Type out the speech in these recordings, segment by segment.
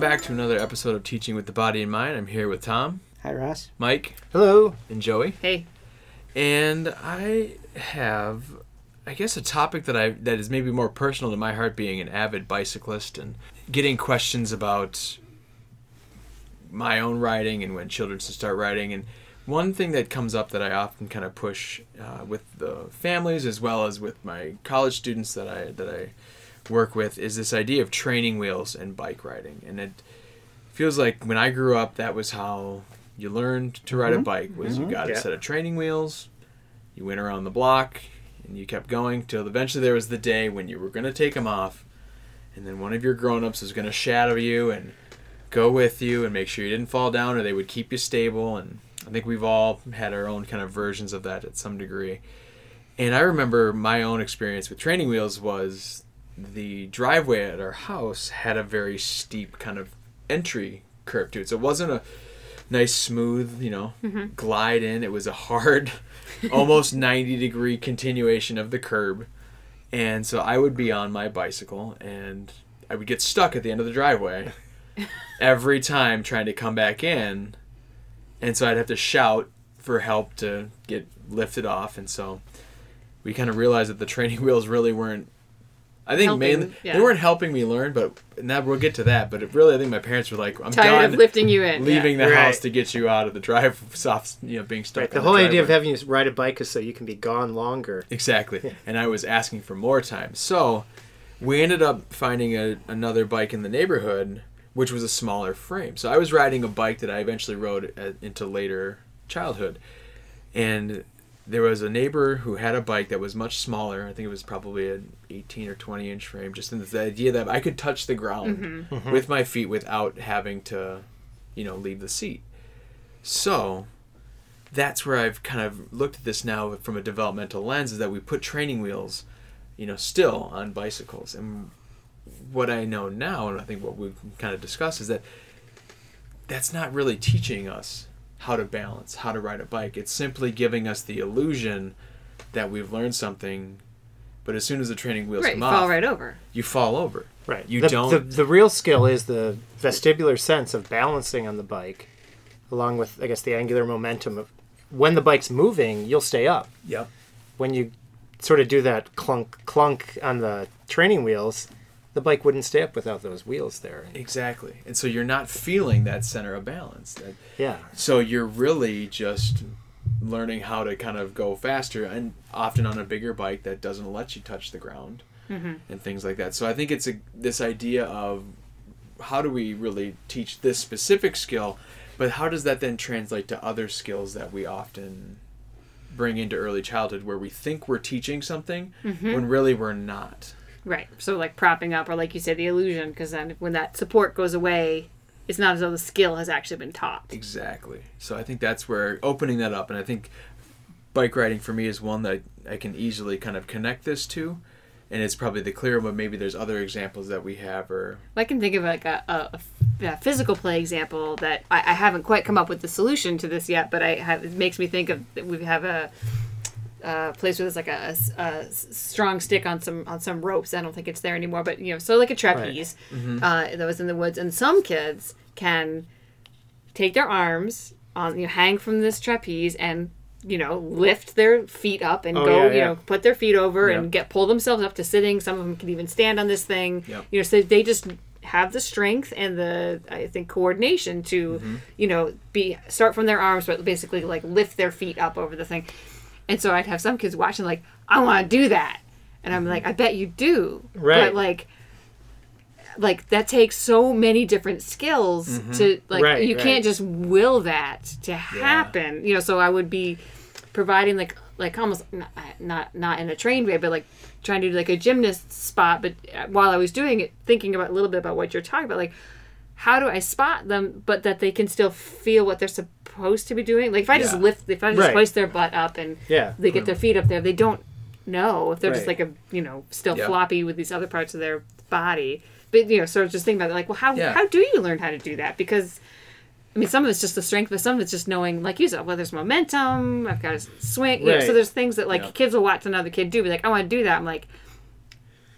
Welcome back to another episode of Teaching with the Body and Mind. I'm here with Tom, Hi, Ross. Mike, Hello. and Joey. Hey, And I have, I guess, a topic that I that is maybe more personal to my heart, being an avid bicyclist and getting questions about my own riding and when children should start riding. And one thing that comes up that I often kind of push uh, with the families as well as with my college students that I that I work with is this idea of training wheels and bike riding. And it feels like when I grew up, that was how you learned to ride a mm-hmm. bike was you mm-hmm. got a set of training wheels you went around the block and you kept going till eventually there was the day when you were going to take them off and then one of your grown-ups was going to shadow you and go with you and make sure you didn't fall down or they would keep you stable and i think we've all had our own kind of versions of that at some degree. And i remember my own experience with training wheels was the driveway at our house had a very steep kind of entry curve to it. So it wasn't a nice smooth you know mm-hmm. glide in. It was a hard almost 90 degree continuation of the curb. And so i would be on my bicycle and i would get stuck at the end of the driveway every time trying to come back in. And so i'd have to shout for help to get lifted off. And so we kind of realized that the training wheels really weren't I think Helping, mainly yeah. they weren't helping me learn, but now we'll get to that. But it really, I think my parents were like, "I'm tired done of lifting you in. leaving yeah. the Right. house to get you out of the drive, soft, you know, being stuck." Right. The on whole idea of having you ride a bike is so you can be gone longer. Exactly. And I was asking for more time. So we ended up finding a, another bike in the neighborhood, which was a smaller frame. So I was riding a bike that I eventually rode at, into later childhood. And there was a neighbor who had a bike that was much smaller. I think it was probably an 18 or 20 inch frame. Just in the idea that I could touch the ground mm-hmm. Mm-hmm. with my feet without having to, you know, leave the seat. So that's where I've kind of looked at this now from a developmental lens is that we put training wheels, you know, still on bicycles. And what I know now, and I think what we've kind of discussed, is that that's not really teaching us how to balance, how to ride a bike. It's simply giving us the illusion that we've learned something, but as soon as the training wheels Right, come you off, fall right over. you fall over. Right. You the, don't. The, the real skill is the vestibular sense of balancing on the bike, along with, I guess, the angular momentum of when the bike's moving, you'll stay up. yep. When you sort of do that clunk clunk on the training wheels, the bike wouldn't stay up without those wheels there. Exactly. And so you're not feeling that center of balance. That Yeah. So you're really just learning how to kind of go faster and often on a bigger bike that doesn't let you touch the ground mm-hmm. and things like that. So I think it's a this idea of how do we really teach this specific skill, but how does that then translate to other skills that we often bring into early childhood where we think we're teaching something mm-hmm. when really we're not. Right. So like propping up, or like you say, the illusion, because then when that support goes away, it's not as though the skill has actually been taught. Exactly. So I think that's where opening that up, and I think bike riding for me is one that I can easily kind of connect this to, and it's probably the clearer. But maybe there's other examples that we have, or I can think of like a, a, a physical play example that I, I haven't quite come up with the solution to this yet, but I have, it makes me think of we have a, a place where there's like a, a- a strong stick on some on some ropes. I don't think it's there anymore, but you know, so like a trapeze uh, that was in the woods, and some kids can take their arms on you know, hang from this trapeze and you know lift their feet up and Oh, go yeah, you yeah. know put their feet over Yep. and get pull themselves up to sitting some of them can even stand on this thing Yep. you know so they just have the strength and the i think coordination to Mm-hmm. you know be start from their arms but basically like lift their feet up over the thing and so i'd have some kids watching like i want to do that. And i'm like i bet you do. Right. but like like that takes so many different skills to like Right, you right. can't just will that to happen. You know so i would be providing like like almost not not, not in a trained way but like trying to do like a gymnast spot but uh, while i was doing it thinking about a little bit about what you're talking about like how do i spot them but that they can still feel what they're supposed to be doing like if i just lift if i just Right. hoist their butt up and Yeah. they get their feet up there they don't know if they're just like a you know still Yeah. floppy with these other parts of their body but you know sort of just think about it like well how Yeah. how do you learn how to do that because I mean, some of it's just the strength, but some of it's just knowing, like you said, well, there's momentum. I've got to swing. You know, so there's things that like Yeah. kids will watch another kid do, be like, I want to do that. I'm like,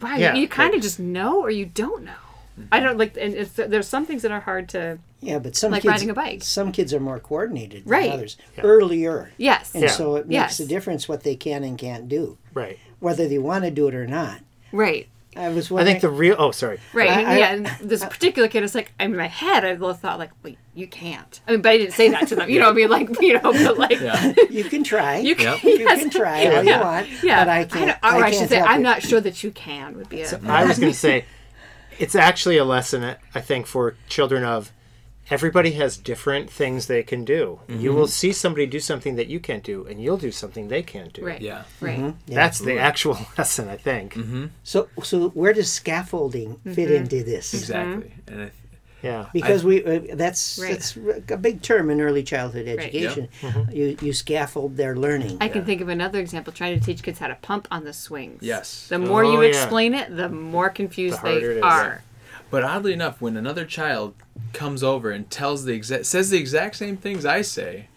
wow, Yeah, you, you kind of just know or you don't know. I don't like, and it's, there's some things that are hard to. Yeah, but some Like kids, riding a bike. Some kids are more coordinated than Right. others earlier, Yes. and Yeah. so it makes Yes. a difference what they can and can't do, Right. whether they want to do it or not. Right. I was. I think the real. Oh, sorry. Right. I- and, I- yeah. And this particular kid is like, in my head, I thought like, wait, you can't. I mean, but I didn't say that to them. You know, I mean, like, you know, but like, Yeah. you can try. you Yep. can. You yes. can try all you Yeah. want, Yeah. but I can't. don't- or I, should say, I'm you. not sure that you can. Would be A, so I was going to say, it's actually a lesson, I think, for children of everybody has different things they can do. You will mm-hmm. see somebody do something that you can't do, and you'll do something they can't do. right. Yeah. Right. Yeah. That's the actual lesson, I think. Mm-hmm. So, so where does scaffolding fit Mm-hmm. into this? Exactly. And I, Yeah. Because we uh, that's Right. that's a big term in early childhood education. You you scaffold their learning. I can think of another example trying to teach kids how to pump on the swings. Yes. The more Oh, you yeah. explain it, the more confused The they are. But oddly enough, when another child comes over and tells the exact says the exact same things I say,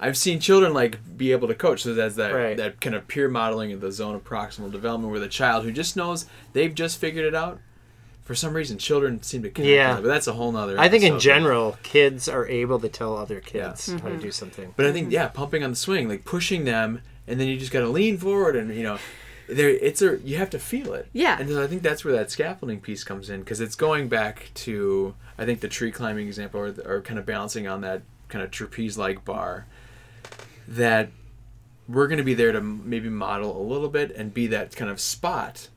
I've seen children like be able to coach. So that's that Right. that kind of peer modeling of the zone of proximal development, where the child who just knows they've just figured it out. For some reason, children seem to connect. Yeah. with it, but that's a whole nother. I think in general, kids are able to tell other kids how to mm-hmm. do something. But I think yeah, pumping on the swing, like pushing them, and then you just got to lean forward, and you know, there it's a you have to feel it. Yeah. And so I think that's where that scaffolding piece comes in because it's going back to I think the tree climbing example, or, or kind of balancing on that kind of trapeze-like bar. That we're going to be there to maybe model a little bit and be that kind of spot,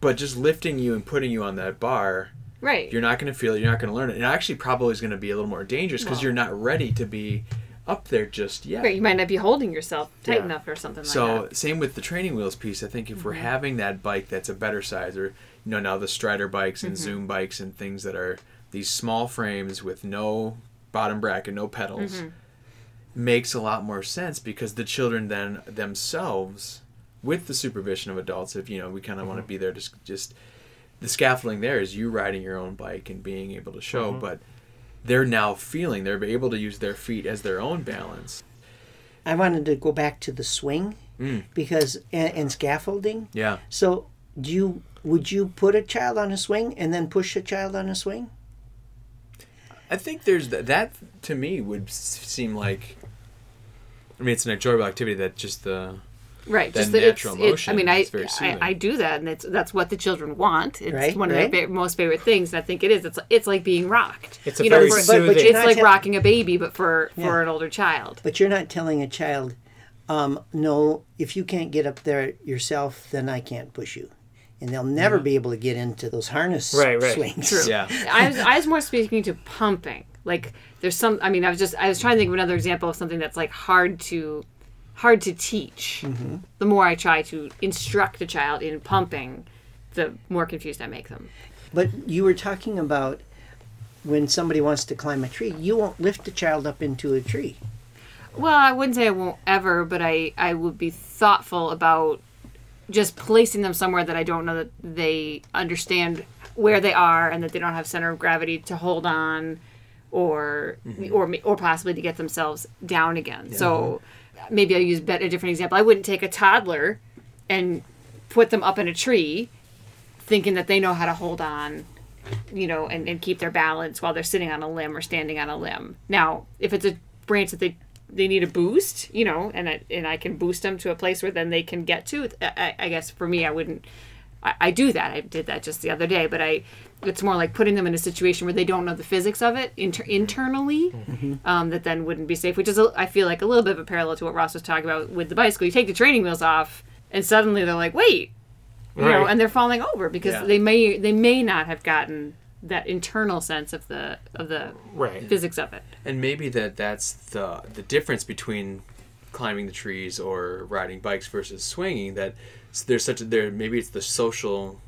but just lifting you and putting you on that bar Right. you're not going to feel it. You're not going to learn it. And actually, probably is going to be a little more dangerous because you're not ready to be up there just yet. Right. You might not be holding yourself tight Yeah. enough or something like that. So that. same with the training wheels piece. I think if Mm-hmm. we're having that bike that's a better size, or you know now the Strider bikes and Mm-hmm. Zoom bikes and things that are these small frames with no bottom bracket, no pedals, Mm-hmm. makes a lot more sense because the children then themselves, with the supervision of adults, if you know we kind of want Mm-hmm. to be there, just just the scaffolding there is you riding your own bike and being able to show, Mm-hmm. but they're now feeling they're able to use their feet as their own balance. I wanted to go back to the swing Mm. because and, and scaffolding. Yeah. So, do you would you put a child on a swing and then push a child on a swing? I think there's that. That to me would s- seem like. I mean, it's an enjoyable activity that just the. Right. that Just that natural it's, it, I mean, I, very I. I do that, and it's that's what the children want. It's Right, one of right. their fa- most favorite things. I think it is. It's it's like being rocked. It's a you very know, for- soothing- But- but it's like tell- rocking a baby, but for Yeah. for an older child. But you're not telling a child, um, no, if you can't get up there yourself, then I can't push you. And they'll never be able to get into those harness Right, right. swings. True. Yeah. I was, I was more speaking to pumping. Like there's some. I mean, I was just I was trying to think of another example of something that's like hard to hard to teach. Mm-hmm. The more I try to instruct a child in pumping, the more confused I make them. But you were talking about when somebody wants to climb a tree, you won't lift a child up into a tree. Well, I wouldn't say I won't ever, but I, I would be thoughtful about just placing them somewhere that I don't know that they understand where they are and that they don't have center of gravity to hold on or or or possibly to get themselves down again. So maybe I'll use a different example. I wouldn't take a toddler and put them up in a tree thinking that they know how to hold on you know, and, and keep their balance while they're sitting on a limb or standing on a limb. Now, if it's a branch that they they need a boost, you know, and I, and I can boost them to a place where then they can get to. I, I guess for me, I wouldn't. I, I do that. I did that just the other day, but I. It's more like putting them in a situation where they don't know the physics of it inter- internally. Um, that then wouldn't be safe. Which is, a, I feel like, a little bit of a parallel to what Ross was talking about with the bicycle. You take the training wheels off, and suddenly they're like, "Wait, you know, and they're falling over because Yeah. they may they may not have gotten that internal sense of the of the Right. physics of it. And maybe that that's the the difference between climbing the trees or riding bikes versus swinging. That there's such a there maybe it's the social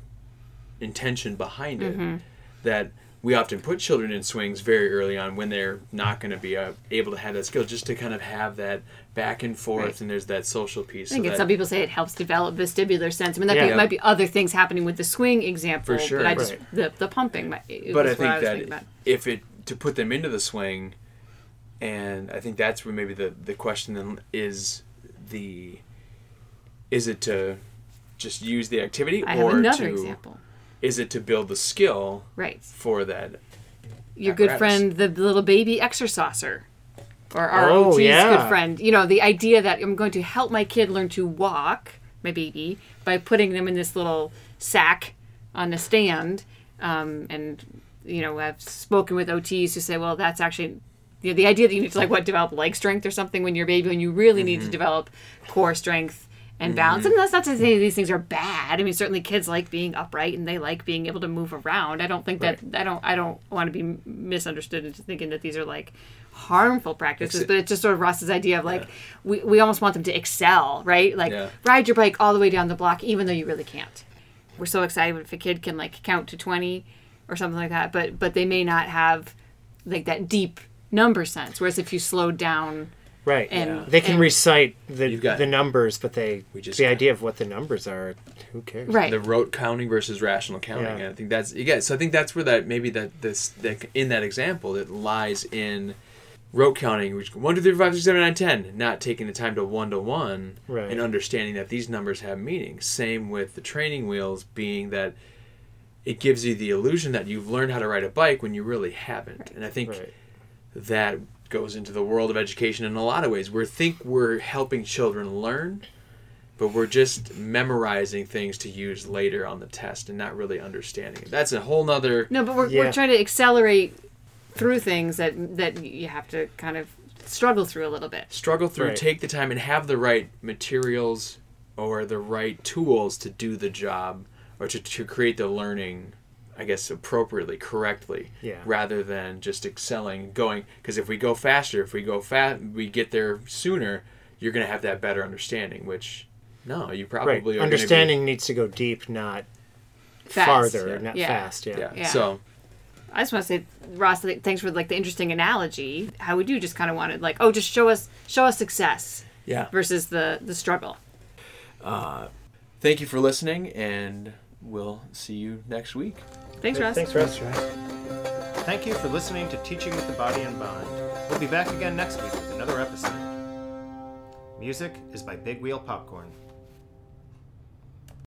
intention behind it Mm-hmm. that we often put children in swings very early on when they're not going to be uh, able to have that skill just to kind of have that back and forth Right. and there's that social piece I think so that- some people say it helps develop vestibular sense. I mean, that Yeah. might be other things happening with the swing example. For sure. but I just Right. the the pumping. Might, but I think was that if it to put them into the swing, and I think that's where maybe the the question then is the is it to just use the activity I have or another to example. Is it to build the skill Right. for that? Your good friend, the little baby exerciser. Or our Oh, OT's yeah. good friend. You know, the idea that I'm going to help my kid learn to walk, my baby, by putting them in this little sack on a stand. Um, and, you know, I've spoken with OTs who say, well, that's actually you know, the idea that you need to, like, what, develop leg strength or something when you're a baby, when you really need to develop core strength and mm-hmm. balance. And that's not to say these things are bad. I mean, certainly kids like being upright and they like being able to move around. I don't think that I don't I don't want to be misunderstood into thinking that these are like harmful practices, but it's just sort of Ross's idea of like we, we almost want them to excel, right? Like Yeah. ride your bike all the way down the block, even though you really can't. We're so excited if a kid can like count to twenty or something like that, but but they may not have like that deep number sense. Whereas if you slowed down Right. And- they can and- recite the got- the numbers, but they We just the got- idea of what the numbers are, who cares? right. the rote counting versus rational counting. Yeah. And I think that's yeah. So I think that's where that maybe that this that in that example it lies in rote counting, which one, two, three, four, five, six, seven, nine, ten, not taking the time to one to one and understanding that these numbers have meaning. Same with the training wheels, being that it gives you the illusion that you've learned how to ride a bike when you really haven't. And I think Right. that goes into the world of education in a lot of ways. We think we're helping children learn, but we're just memorizing things to use later on the test and not really understanding it. That's a whole nother. No, but we're, Yeah. we're trying to accelerate through things that that you have to kind of struggle through a little bit. Struggle through, Right. take the time, and have the right materials or the right tools to do the job or to, to create the learning, I guess, appropriately, correctly, Yeah. rather than just excelling, going. Because if we go faster, if we go fast, we get there sooner, you're going to have that better understanding, which, no, you probably Right. are gonna be- Understanding needs to go deep, not Fast. farther, yeah. not Yeah. fast. Yeah. yeah. Yeah. So, I just want to say, Ross, thanks for like the interesting analogy. How we do just kind of wanted like, oh, just show us show us success yeah. versus the the struggle. Uh, thank you for listening, and we'll see you next week. Thanks, Ross. Thanks, Russ. Thank you for listening to Teaching with the Body and Mind. We'll be back again next week with another episode. Music is by Big Wheel Popcorn.